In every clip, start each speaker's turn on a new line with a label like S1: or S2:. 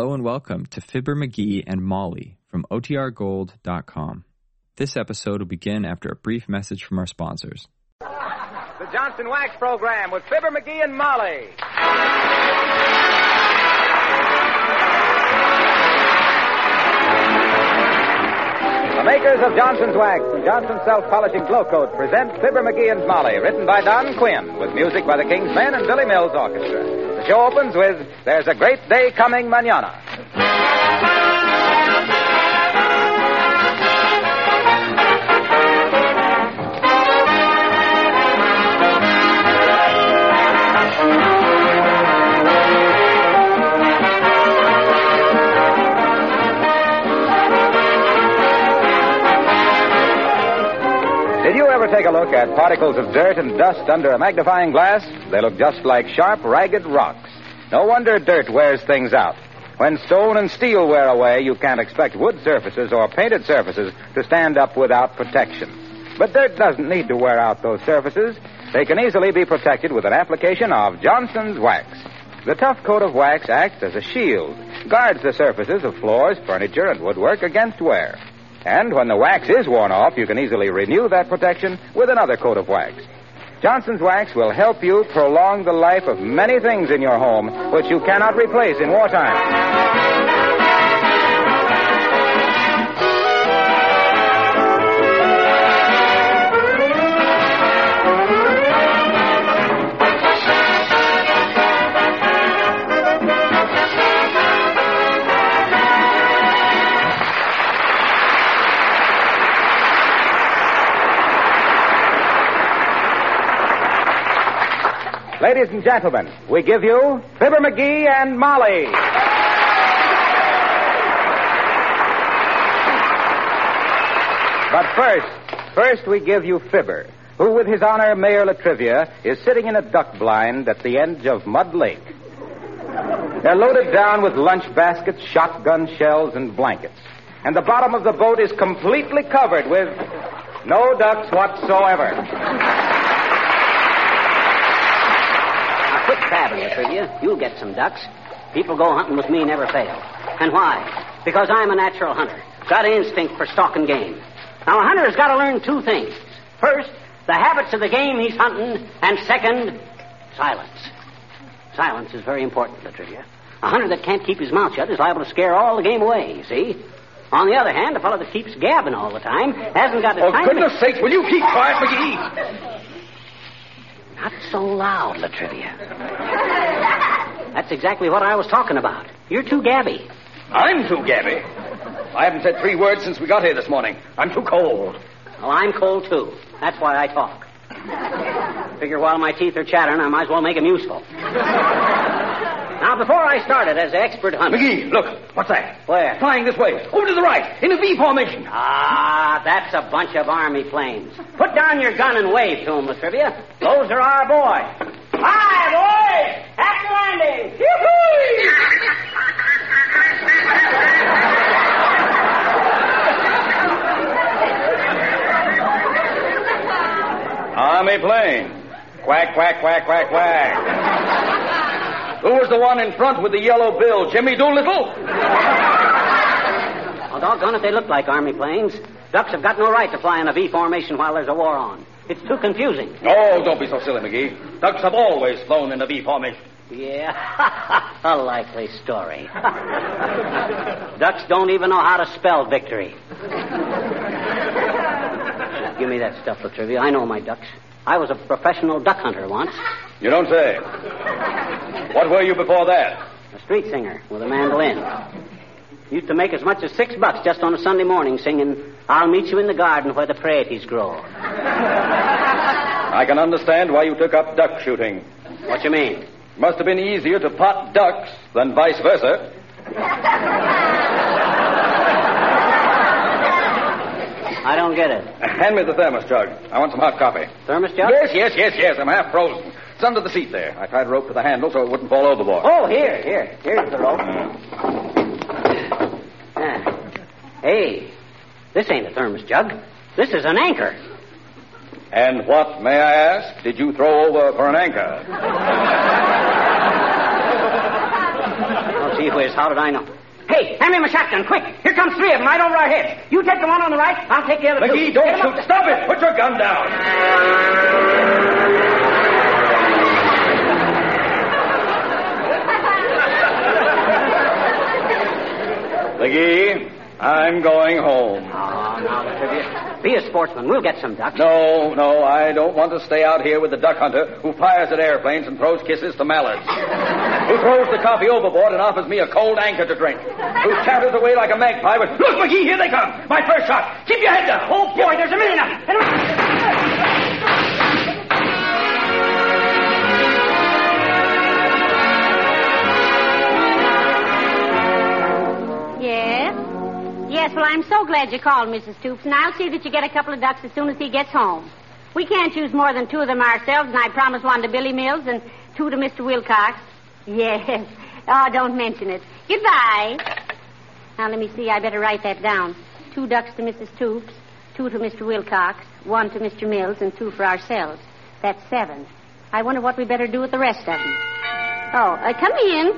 S1: Hello and welcome to Fibber McGee and Molly from OTRGold.com. This episode will begin after a brief message from our sponsors.
S2: The Johnson Wax Program with Fibber McGee and Molly. The makers of Johnson's Wax and Johnson's Self Polishing Glo-Coat present Fibber McGee and Molly, written by Don Quinn, with music by the King's Men and Billy Mills Orchestra. Show opens with There's a Great Day Coming Manana. Did you ever take a look at particles of dirt and dust under a magnifying glass? They look just like sharp, ragged rocks. No wonder dirt wears things out. When stone and steel wear away, you can't expect wood surfaces or painted surfaces to stand up without protection. But dirt doesn't need to wear out those surfaces. They can easily be protected with an application of Johnson's Wax. The tough coat of wax acts as a shield, guards the surfaces of floors, furniture, and woodwork against wear. And when the wax is worn off, you can easily renew that protection with another coat of wax. Johnson's Wax will help you prolong the life of many things in your home which you cannot replace in wartime. Ladies and gentlemen, we give you Fibber McGee and Molly. But first, first we give you Fibber, who with his honor Mayor La Trivia is sitting in a duck blind at the edge of Mud Lake. They're loaded down with lunch baskets, shotgun shells, and blankets. And the bottom of the boat is completely covered with no ducks whatsoever.
S3: Now, quit crabbing, La Trivia. You'll get some ducks. People go hunting with me never fail. And why? Because I'm a natural hunter. Got an instinct for stalking game. Now, a hunter's got to learn two things. First, the habits of the game he's hunting, and second, silence. Silence is very important, La Trivia. A hunter that can't keep his mouth shut is liable to scare all the game away, you see? On the other hand, a fellow that keeps gabbing all the time hasn't got the
S4: Oh,
S3: time
S4: goodness
S3: to...
S4: sakes, will you keep quiet, McGee?
S3: Not so loud, La Trivia. That's exactly what I was talking about. You're too gabby.
S4: I'm too gabby. I haven't said three words since we got here this morning. I'm too cold.
S3: Well, I'm cold, too. That's why I talk. Figure while my teeth are chattering, I might as well make them useful. Now, before I started as an expert hunter...
S4: McGee, look. What's that?
S3: Where?
S4: Flying this way. Over to the right. In a V formation.
S3: Ah, that's a bunch of Army planes. Put down your gun and wave to 'em, La Trivia. Those are our boys. Hi, boys! Happy landing! Yoo-hoo!
S4: Army plane. Quack, quack, quack, quack, quack. Who was the one in front with the yellow bill? Jimmy Doolittle?
S3: Oh, doggone it, they look like Army planes. Ducks have got no right to fly in a V formation while there's a war on. It's too confusing.
S4: Oh, don't be so silly, McGee. Ducks have always flown in a V formation.
S3: Yeah, a likely story. Ducks don't even know how to spell victory. Give me that stuff, La Trivia. I know my ducks. I was a professional duck hunter once.
S4: You don't say. What were you before that?
S3: A street singer with a mandolin. Used to make as much as six bucks just on a Sunday morning singing, I'll meet you in the garden where the praties grow.
S4: I can understand why you took up duck shooting.
S3: What you mean?
S4: Must have been easier to pot ducks than vice versa.
S3: I don't get it.
S4: Hand me the thermos jug. I want some hot coffee.
S3: Thermos jug?
S4: Yes, yes, yes, yes. I'm half frozen. It's under the seat there. I tied a rope to the handle so it wouldn't fall overboard.
S3: Oh, here, here. Here's the rope. Ah. Hey, this ain't a thermos jug. This is an anchor.
S4: And what, may I ask, did you throw over for an anchor?
S3: Don't Gee whiz, how did I know? Hey, hand me my shotgun, quick. Here comes three of them right over our heads. You take the one on the right, I'll take the other two.
S4: McGee, don't
S3: Get 'em up
S4: shoot. Stop it. Put your gun down. McGee, I'm going home.
S3: Oh, now, La Trivia. Be a sportsman. We'll get some ducks.
S4: No, no, I don't want to stay out here with the duck hunter who fires at airplanes and throws kisses to mallards. who throws the coffee overboard and offers me a cold anchor to drink. Who chatters away like a magpie with, Look, McGee, here they come. My first shot. Keep your head down.
S3: Oh, boy, there's a million of them.
S5: Yes, well, I'm so glad you called, Mrs. Stoops, and I'll see that you get a couple of ducks as soon as he gets home. We can't use more than two of them ourselves, and I promised one to Billy Mills and two to Mr. Wilcox. Yes. Oh, don't mention it. Goodbye. Now, let me see. I better write that down. Two ducks to Mrs. Stoops, two to Mr. Wilcox, one to Mr. Mills, and two for ourselves. That's seven. I wonder what we better do with the rest of them. Oh, uh, come in.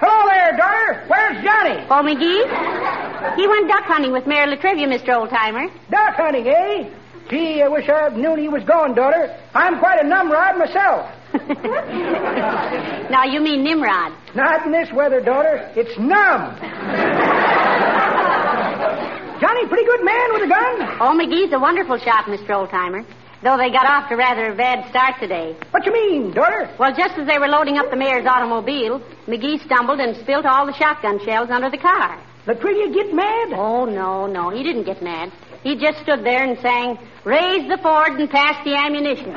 S6: Hello there, daughter. Where's Johnny?
S5: Oh, McGee? He went duck hunting with Mayor La Trivia, Mr. Oldtimer.
S6: Duck hunting, eh? Gee, I wish I knew he was gone, daughter. I'm quite a numrod myself.
S5: now, you mean Nimrod.
S6: Not in this weather, daughter. It's numb. Johnny, pretty good man with a gun.
S5: Oh, McGee's a wonderful shot, Mr. Oldtimer. Though they got off to rather a bad start today.
S6: What you mean, daughter?
S5: Well, just as they were loading up the mayor's automobile, McGee stumbled and spilt all the shotgun shells under the car.
S6: La Trivia get mad?
S5: Oh, no, no. He didn't get mad. He just stood there and sang, Raise the Ford and pass the ammunition.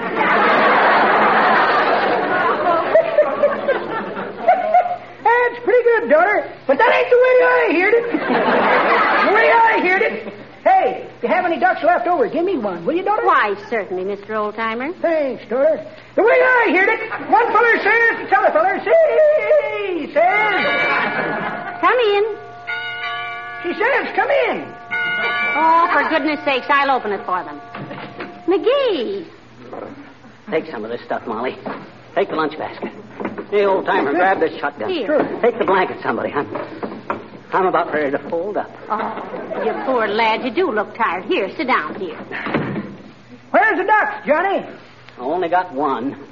S6: That's pretty good, daughter. But that ain't the way I heard it. the way I heard it. Hey, if you have any ducks left over, give me one, will you, daughter?
S5: Why, certainly, Mr. Oldtimer.
S6: Thanks, daughter. The way I heard it, one feller says to t'other feller, say, says.
S5: Come in.
S6: She says, come in.
S5: Oh, for goodness sakes, I'll open it for them. McGee.
S3: Take some of this stuff, Molly. Take the lunch basket. Hey, old timer, grab this shotgun.
S5: Here.
S3: Take the blanket, somebody. I'm, I'm about ready to fold up.
S5: Oh, you poor lad. You do look tired. Here, sit down here.
S6: Where's the ducks, Johnny?
S3: I only got one.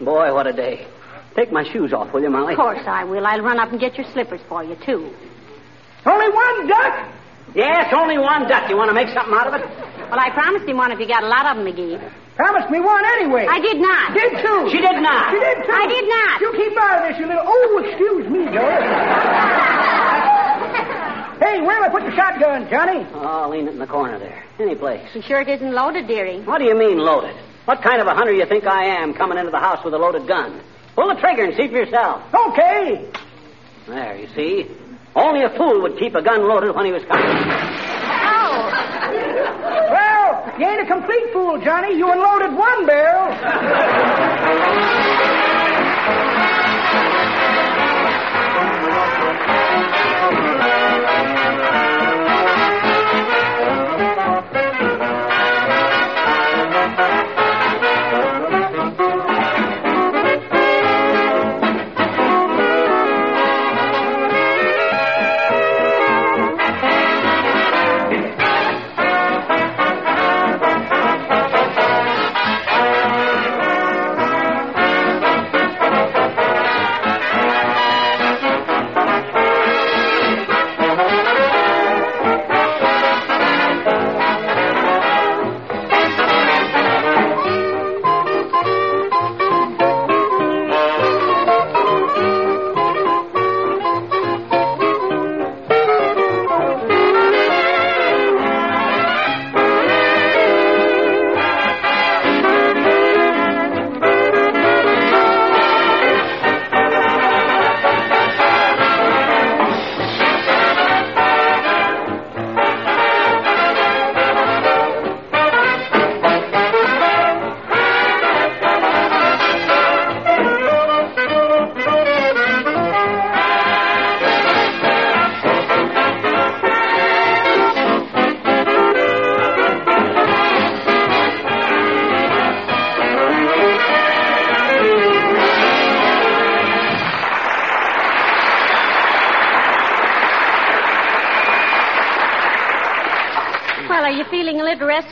S3: Boy, what a day. Take my shoes off, will you, Molly?
S5: Of course I will. I'll run up and get your slippers for you, too.
S6: Only one duck?
S3: Yes, only one duck. You want to make something out of it?
S5: Well, I promised him one if you got a lot of them, McGee.
S6: Promised me one anyway.
S5: I did not.
S6: Did too.
S3: She did not.
S6: She did too.
S5: I did not.
S6: You keep out of this, you little. Oh, excuse me, daughter. hey, where'll I put the shotgun, Johnny?
S3: Oh, I'll lean it in the corner there. Any place.
S5: You sure it isn't loaded, dearie?
S3: What do you mean loaded? What kind of a hunter you think I am coming into the house with a loaded gun? Pull the trigger and see for yourself.
S6: Okay.
S3: There, you see. Only a fool would keep a gun loaded when he was coming.
S5: Oh.
S6: Well, you ain't a complete fool, Johnny. You unloaded one barrel.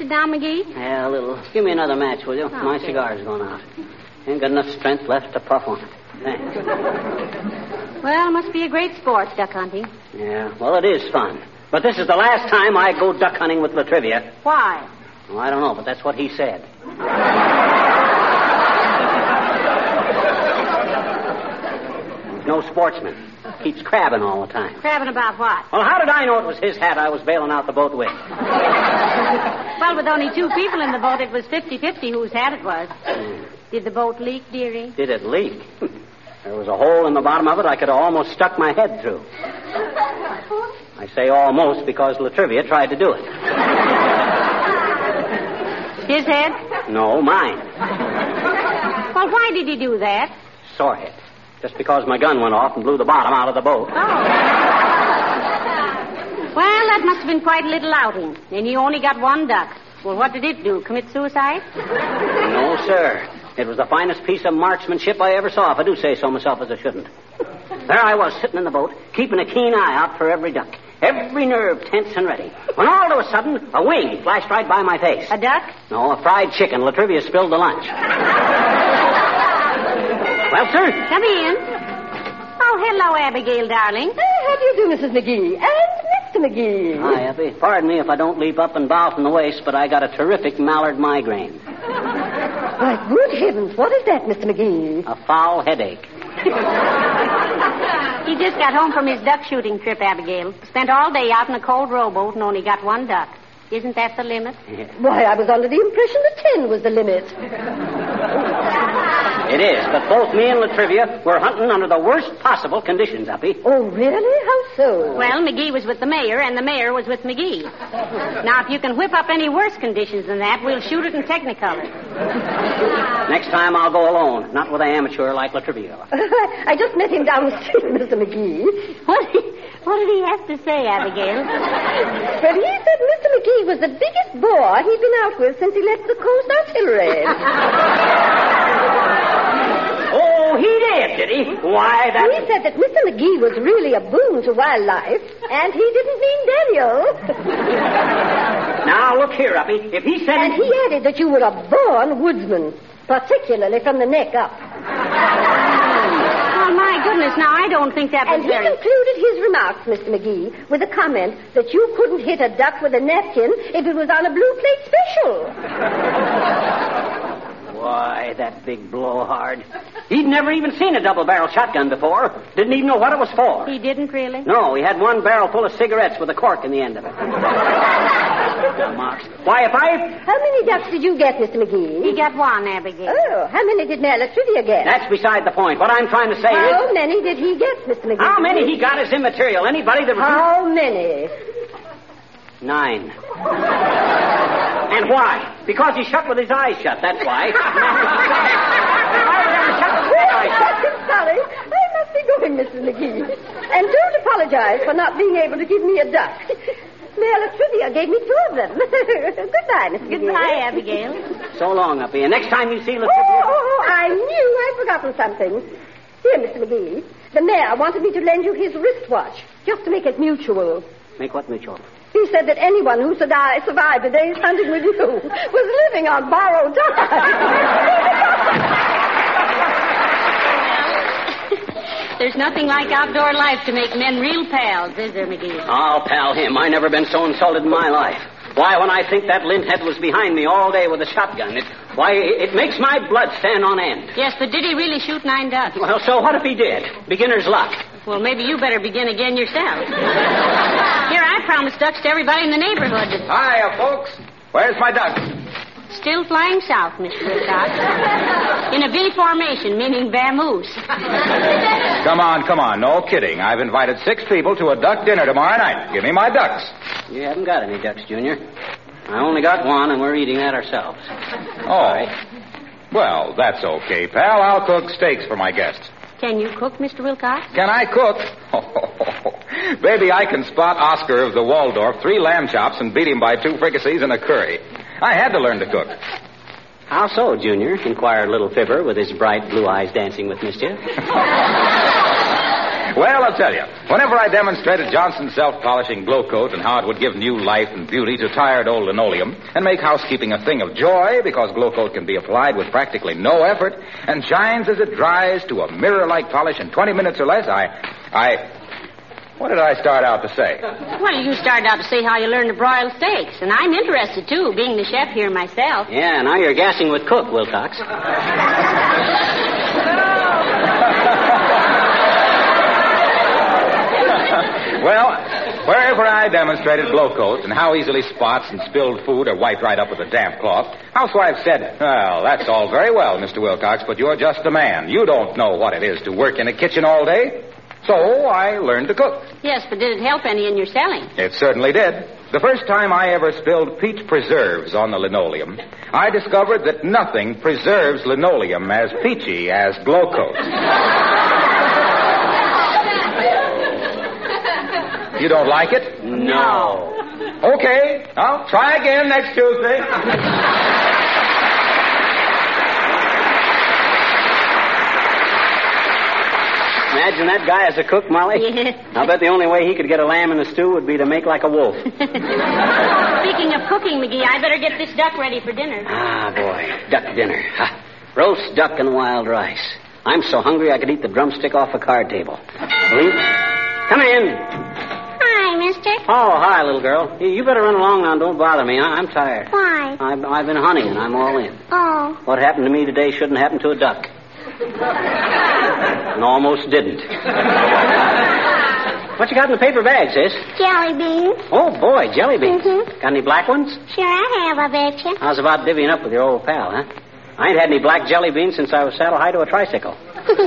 S5: Rested now, McGee?
S3: Yeah, a little. Give me another match, will you? Oh, My cigar's going out. Ain't got enough strength left to puff on it. Thanks.
S5: Well, it must be a great sport, duck hunting.
S3: Yeah, well, it is fun. But this is the last time I go duck hunting with La Trivia.
S5: Why?
S3: Well, I don't know, but that's what he said. No sportsman. Keeps crabbing all the time.
S5: Crabbing about what?
S3: Well, how did I know it was his hat I was bailing out the boat with?
S5: Well, with only two people in the boat, it was 50-50 whose hat it was. Hmm. Did the boat leak, dearie?
S3: Did it leak? There was a hole in the bottom of it I could have almost stuck my head through. I say almost because La Trivia tried to do it.
S5: His head?
S3: No, mine.
S5: Well, why did he do that?
S3: Sore head. Just because my gun went off and blew the bottom out of the boat.
S5: Oh. Well, that must have been quite a little outing. And you only got one duck. Well, what did it do? Commit suicide?
S3: No, sir. It was the finest piece of marksmanship I ever saw, if I do say so myself as I shouldn't. There I was, sitting in the boat, keeping a keen eye out for every duck. Every nerve tense and ready. When all of a sudden, a wing flashed right by my face.
S5: A duck?
S3: No, a fried chicken. La Trivia spilled the lunch. Well, sir?
S5: Come in. Oh, hello, Abigail, darling.
S7: how do you do, Mrs. McGee? And Mr. McGee.
S3: Hi, Effie. Pardon me if I don't leap up and bow from the waist, but I got a terrific mallard migraine.
S7: Why, good heavens, what is that, Mr. McGee?
S3: A foul headache.
S5: He just got home from his duck shooting trip, Abigail. Spent all day out in a cold rowboat and only got one duck. Isn't that the limit?
S7: Why, I was under the impression that ten was the limit.
S3: It is, but both me and La Trivia were hunting under the worst possible conditions, Uppy.
S7: Oh, really? How so?
S5: Well, McGee was with the mayor, and the mayor was with McGee. Now, if you can whip up any worse conditions than that, we'll shoot it in Technicolor.
S3: Next time I'll go alone, not with an amateur like La Trivia.
S7: I just met him down the street, Mr. McGee.
S5: What, what did he have to say, Abigail?
S7: But he said Mr. McGee was the biggest bore he'd been out with since he left the Coast Artillery.
S3: Oh, he did, did he? Why, that...
S7: he said that Mr. McGee was really a boon to wildlife, and he didn't mean Daniel.
S3: Now, look here, Uppy. If he said...
S7: And he added that you were a born woodsman, particularly from the neck up.
S5: Oh, my goodness. Now, I don't think that was
S7: And he concluded his remarks, Mr. McGee, with a comment that you couldn't hit a duck with a napkin if it was on a blue plate special.
S3: Why, that big blowhard. He'd never even seen a double-barrel shotgun before. Didn't even know what it was for.
S5: He didn't really?
S3: No, he had one barrel full of cigarettes with a cork in the end of it. now, Marks. Why, if I...
S7: How many ducks did you get, Mr. McGee?
S5: He got one, Abigail.
S7: Oh, how many did Mayor Trivia get?
S3: That's beside the point. What I'm trying to say
S7: How
S3: is...
S7: How many did he get, Mr. McGee?
S3: How many he got is immaterial. Anybody that.
S7: How many?
S3: Nine. And why? Because he shut with his eyes shut, that's why.
S7: I'm sorry. I must be going, Mrs. McGee. And don't apologize for not being able to give me a duck. Mayor Trivia gave me two of them. Goodbye, Mrs. McGee.
S5: Goodbye, Abigail.
S3: so long, Uppy. And next time you see
S7: Oh, oh, oh, I knew I'd forgotten something. Here, Mr. McGee. The mayor wanted me to lend you his wristwatch, just to make it mutual.
S3: Make what mutual?
S7: He said that anyone who survived, survived a day's hunting with you was living on borrowed time.
S5: There's nothing like outdoor life to make men real pals, is there, McGee?
S3: Ah, I'll pal him. I never been so insulted in my life. Why, when I think that linthead was behind me all day with a shotgun, it, why, it makes my blood stand on end.
S5: Yes, but did he really shoot nine ducks?
S3: Well, so what if he did? Beginner's luck.
S5: Well, maybe you better begin again yourself. Here, I promised ducks to everybody in the neighborhood.
S2: Hiya, folks. Where's my duck?
S5: Still flying south, Mr. Wilcox. In a V formation, meaning vamoose.
S2: Come on, come on. No kidding. I've invited six people to a duck dinner tomorrow night. Give me my ducks.
S3: You haven't got any ducks, Junior. I only got one, and we're eating that ourselves.
S2: Oh. Well, that's okay, pal. I'll cook steaks for my guests.
S5: Can you cook, Mr. Wilcox?
S2: Can I cook? Baby, I can spot Oscar of the Waldorf three lamb chops and beat him by two fricassees and a curry. I had to learn to cook.
S3: How so, Junior? inquired little Fibber with his bright blue eyes dancing with mischief.
S2: Well, I'll tell you. Whenever I demonstrated Johnson's self-polishing Glo-Coat and how it would give new life and beauty to tired old linoleum and make housekeeping a thing of joy because Glo-Coat can be applied with practically no effort and shines as it dries to a mirror-like polish in 20 minutes or less, I, I, what did I start out to say?
S5: Well, you started out to say how you learned to broil steaks, and I'm interested too, being the chef here myself.
S3: Yeah, now you're gassing with Cook, Wilcox.
S2: Well, wherever I demonstrated Glo-Coat and how easily spots and spilled food are wiped right up with a damp cloth, housewives said, Well, that's all very well, Mr. Wilcox, but you're just a man. You don't know what it is to work in a kitchen all day. So I learned to cook.
S5: Yes, but did it help any in your selling?
S2: It certainly did. The first time I ever spilled peach preserves on the linoleum, I discovered that nothing preserves linoleum as peachy as glow. You don't like it?
S3: No.
S2: Okay, I'll try again next Tuesday.
S3: Imagine that guy as a cook, Molly.
S5: Yes.
S3: I bet the only way he could get a lamb in the stew would be to make like a wolf.
S5: Speaking of cooking, McGee, I better get this duck ready for dinner.
S3: ah, boy. Duck dinner. Ha. Roast duck and wild rice. I'm so hungry I could eat the drumstick off a card table. Believe? Come in.
S5: Hi, mister.
S3: Oh, hi, little girl. You you better run along now. Don't bother me. I- I'm tired.
S5: Why?
S3: I've, I've been hunting and I'm all in.
S5: Oh.
S3: What happened to me today shouldn't happen to a duck. and almost didn't. what you got in the paper bag, sis?
S5: Jelly beans.
S3: Oh, boy, jelly beans.
S5: Mhm.
S3: Got any black ones?
S5: Sure I have, I bet you.
S3: How's about divvying up with your old pal, huh? I ain't had any black jelly beans since I was saddle high to a tricycle.
S5: Will you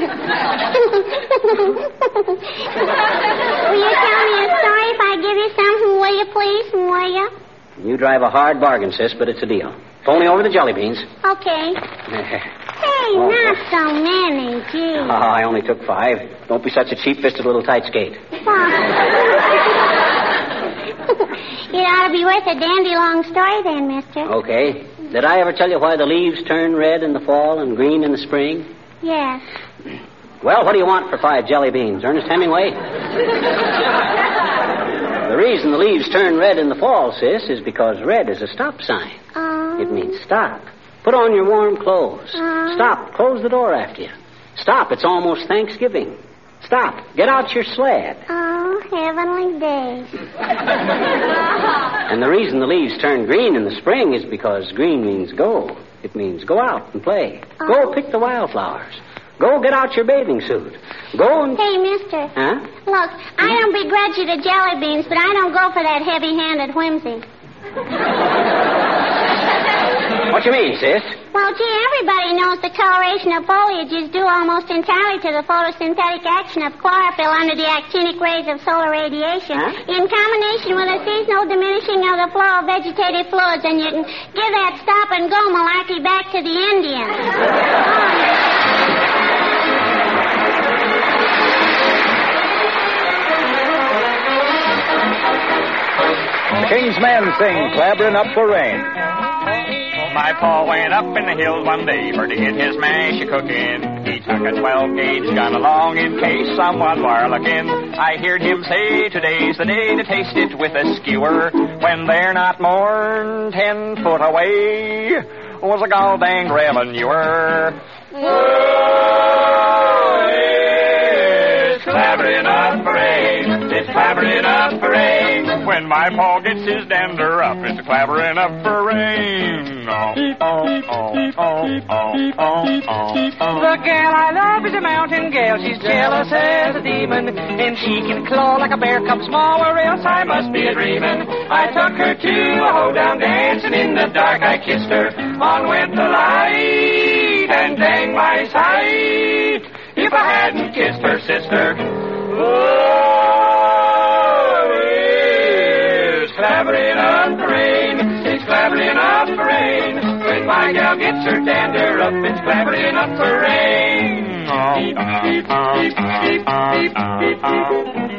S5: tell me a story if I give you something, will you, please? Will you?
S3: You drive a hard bargain, sis, but it's a deal. Phone me over the jelly beans.
S5: Okay.
S3: Oh,
S5: not so many, gee.
S3: Oh, I only took five. Don't be such a cheap-fisted little tight skate.
S5: it ought to be worth a dandy long story then, mister.
S3: Okay. Did I ever tell you why the leaves turn red in the fall and green in the spring?
S5: Yes.
S3: Well, what do you want for five jelly beans? Ernest Hemingway? the reason the leaves turn red in the fall, sis, is because red is a stop sign.
S5: Oh.
S3: It means stop. Put on your warm clothes.
S5: Uh.
S3: Stop. Close the door after you. Stop. It's almost Thanksgiving. Stop. Get out your sled.
S5: Oh, heavenly days.
S3: And the reason the leaves turn green in the spring is because green means go. It means go out and play. Go
S5: Oh.
S3: pick the wildflowers. Go get out your bathing suit. Go and.
S5: Hey, mister.
S3: Huh?
S5: Look, I don't begrudge you the jelly beans, but I don't go for that heavy-handed whimsy.
S3: What you mean, sis?
S5: Well, gee, everybody knows the coloration of foliage is due almost entirely to the photosynthetic action of chlorophyll under the actinic rays of solar radiation,
S3: Huh?
S5: in combination with a seasonal diminishing of the flow of vegetative fluids, and you can give that stop and go malarkey back to the Indians.
S2: The King's men sing clabbering up for rain.
S8: My pa went up in the hills one day for to get his mash cooking. He took a 12 gauge gun along in case someone were looking. I heard him say today's the day to taste it with a skewer when they're not more'n ten foot away. Was a gall danged revenuer. It's clabbering up rain. It's clabbering up rain. When my paw gets his dander up, it's clabbering up for rain.
S9: The gal I love is a mountain gal. She's jealous as a demon. And she can claw like a bear cub small, or else I must be a dreaming. I took her to a hoedown dance, and in the dark I kissed her. On went the light, and dang my sight. If I hadn't kissed her sister. Oh, her up, it's clabbering up for rain.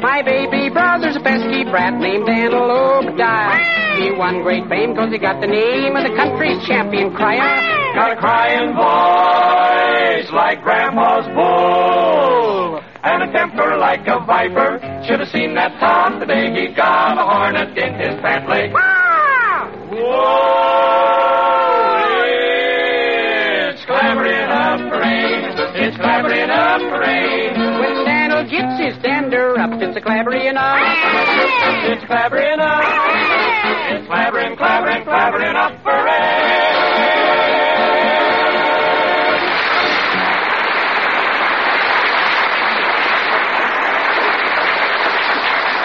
S9: My baby brother's a pesky brat named Antelope Obadiah. He won great fame because he got the name of the country's champion crier.
S8: Got a crying voice like Grandma's bull, and a temper like a viper. Should have seen that Tom the day he got a hornet in his pant leg. Whoa!
S9: When Daniel gets his dander up, it's a clabbering up.
S8: It's clambering up. It's clambering, clambering, clambering up for rain.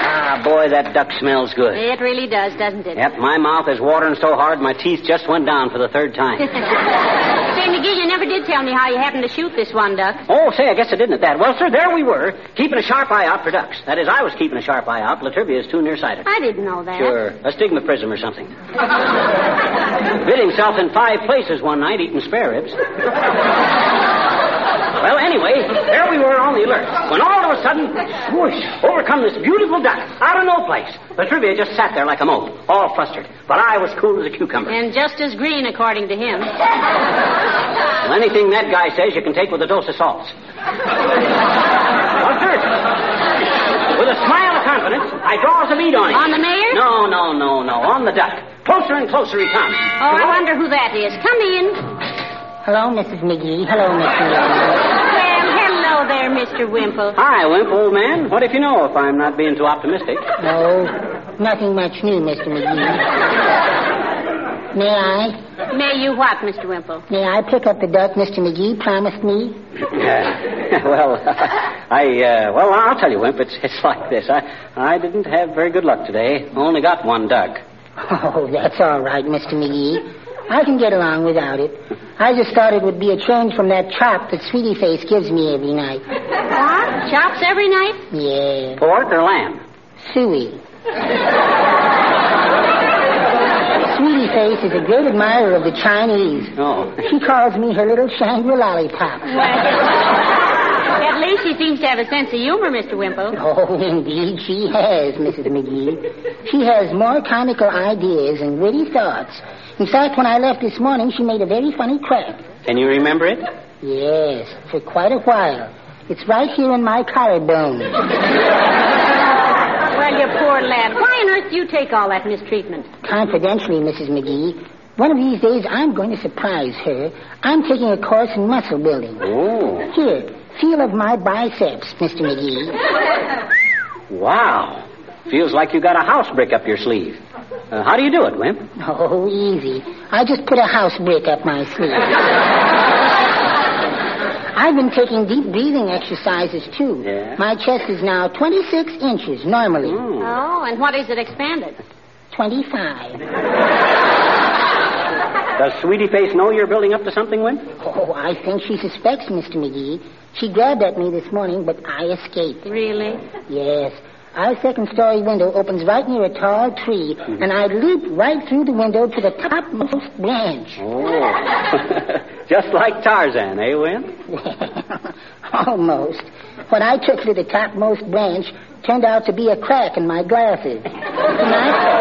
S3: Ah, boy, that duck smells good.
S5: It really does, doesn't it?
S3: Yep, my mouth is watering so hard my teeth just went down for the third time.
S5: Say, McGee, you never did tell me how you happened to shoot this one duck.
S3: oh, say, I guess I didn't at that. Well, sir, there we were, keeping a sharp eye out for ducks. That is, I was keeping a sharp eye out. La Trivia is too nearsighted.
S5: I didn't know that.
S3: Sure, astigmatism or something. Bit himself in five places one night eating spare ribs. Well, anyway, there we were on the alert. When all of a sudden, swoosh, over come this beautiful duck out of no place. La Trivia just sat there like a mope, all flustered. But I was cool as a cucumber.
S5: And just as green, according to him.
S3: Well, anything that guy says you can take with a dose of salts. well, sir, with a smile of confidence, I draws a lead on him.
S5: On the mayor?
S3: No, no, no, no, on the duck. Closer and closer he comes.
S5: Oh, I wonder who that is. Come in.
S10: Hello, Mrs. McGee. Hello, Mr. McGee.
S5: Well, hello there, Mr. Wimple.
S3: Hi, Wimp, old man. What if you know if I'm not being too optimistic?
S10: No, nothing much new, Mr. McGee. May I?
S5: May you what, Mr. Wimple?
S10: May I pick up the duck Mr. McGee promised me?
S3: well, I, uh, well, I'll tell you, Wimp, it's, it's like this. I, I didn't have very good luck today. Only got one duck.
S10: Oh, that's all right, Mr. McGee. I can get along without it. I just thought it would be a change from that chop that Sweetie Face gives me every night.
S5: What? Chops every night?
S10: Yeah,
S3: Pork or lamb?
S10: Suey. Sweetie Face is a great admirer of the Chinese.
S3: Oh.
S10: She calls me her little Shangri lollipop.
S5: Well, at least she seems to have a sense of humor, Mr. Wimple.
S10: Oh, indeed, she has, Mrs. McGee. She has more comical ideas and witty thoughts. In fact, when I left this morning, she made a very funny crack.
S3: Can you remember it?
S10: Yes, for quite a while. It's right here in my collarbone.
S5: Well, you poor lad. Why on earth do you take all that mistreatment?
S10: Confidentially, Mrs. McGee, one of these days I'm going to surprise her. I'm taking a course in muscle building.
S3: Oh.
S10: Here, feel of my biceps, Mr. McGee.
S3: Wow. Feels like you got a house brick up your sleeve. Uh, how do you do it, Wimp?
S10: Oh, easy. I just put a house brick up my sleeve. I've been taking deep breathing exercises, too.
S3: Yeah?
S10: My chest is now 26 inches normally.
S5: Oh, and what is it expanded?
S10: 25.
S3: Does Sweetie Face know you're building up to something, Wimp?
S10: Oh, I think she suspects, Mr. McGee. She grabbed at me this morning, but I escaped.
S5: Really?
S10: Yes. Our second story window opens right near a tall tree, and I leaped right through the window to the topmost branch.
S3: Oh. Just like Tarzan, eh, Wimp?
S10: Almost. When I took to the topmost branch, turned out to be a crack in my glasses. And I-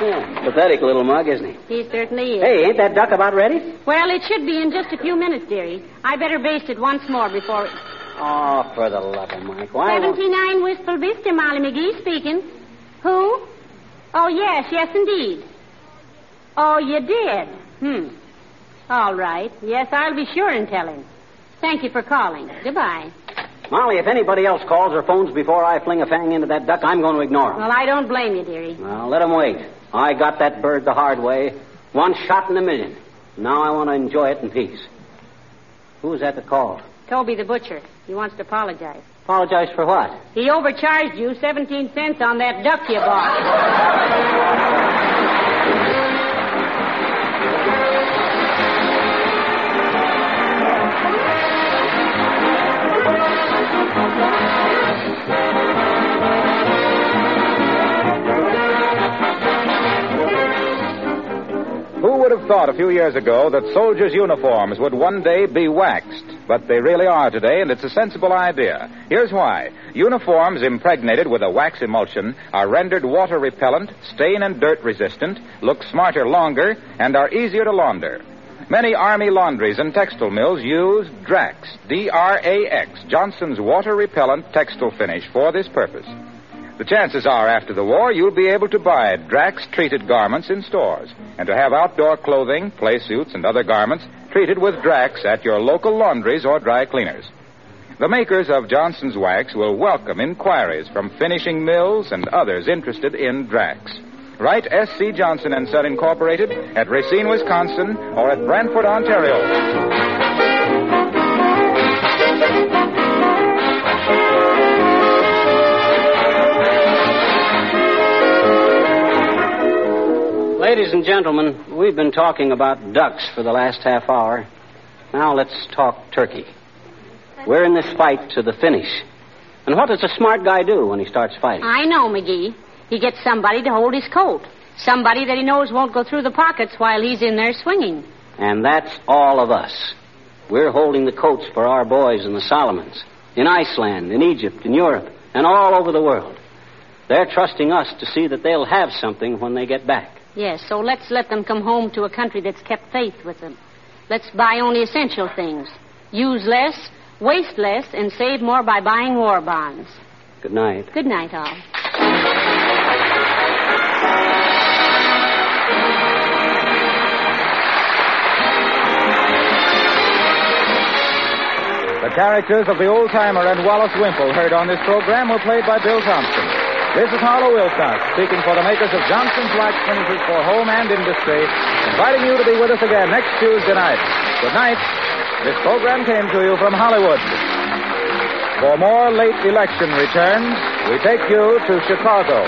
S3: Yeah, pathetic little mug, isn't he?
S5: He certainly is.
S3: Hey, ain't that duck about ready?
S5: Well, it should be in just a few minutes, dearie. I better baste it once more before.
S3: Oh, for the love of Mike. Why
S5: 79 Wistful Vista, Molly McGee speaking. Who? Oh, yes, yes, indeed. Oh, you did? Hmm. All right. Yes, I'll be sure and tell him. Thank you for calling. Goodbye.
S3: Molly, if anybody else calls or phones before I fling a fang into that duck, I'm going to ignore 'em.
S5: Well, I don't blame you, dearie.
S3: Well, let 'em wait. I got that bird the hard way. One shot in a million. Now I want to enjoy it in peace. Who was that that called?
S5: Toby the butcher. He wants to apologize.
S3: Apologize for what?
S5: He overcharged you 17 cents on that duck you bought.
S2: have thought a few years ago that soldiers' uniforms would one day be waxed, but they really are today, and it's a sensible idea. Here's why. Uniforms impregnated with a wax emulsion are rendered water repellent, stain and dirt resistant, look smarter longer, and are easier to launder. Many Army laundries and textile mills use Drax, D-R-A-X, Johnson's water repellent textile finish for this purpose. The chances are after the war you'll be able to buy Drax treated garments in stores and to have outdoor clothing, play suits, and other garments treated with Drax at your local laundries or dry cleaners. The makers of Johnson's Wax will welcome inquiries from finishing mills and others interested in Drax. Write S.C. Johnson and Son Incorporated at Racine, Wisconsin, or at Brantford, Ontario.
S3: Ladies and gentlemen, we've been talking about ducks for the last half hour. Now let's talk turkey. We're in this fight to the finish. And what does a smart guy do when he starts fighting?
S5: I know, McGee. He gets somebody to hold his coat. Somebody that he knows won't go through the pockets while he's in there swinging.
S3: And that's all of us. We're holding the coats for our boys in the Solomons, in Iceland, in Egypt, in Europe, and all over the world. They're trusting us to see that they'll have something when they get back.
S5: Yes, so let's let them come home to a country that's kept faith with them. Let's buy only essential things. Use less, waste less, and save more by buying war bonds.
S3: Good night.
S5: Good night, all.
S2: The characters of the old timer and Wallace Wimple heard on this program were played by Bill Thompson. This is Harlow Wilcox, speaking for the makers of Johnson's Wax Finishes for Home and Industry, inviting you to be with us again next Tuesday night. Good night. This program came to you from Hollywood. For more late election returns, we take you to Chicago.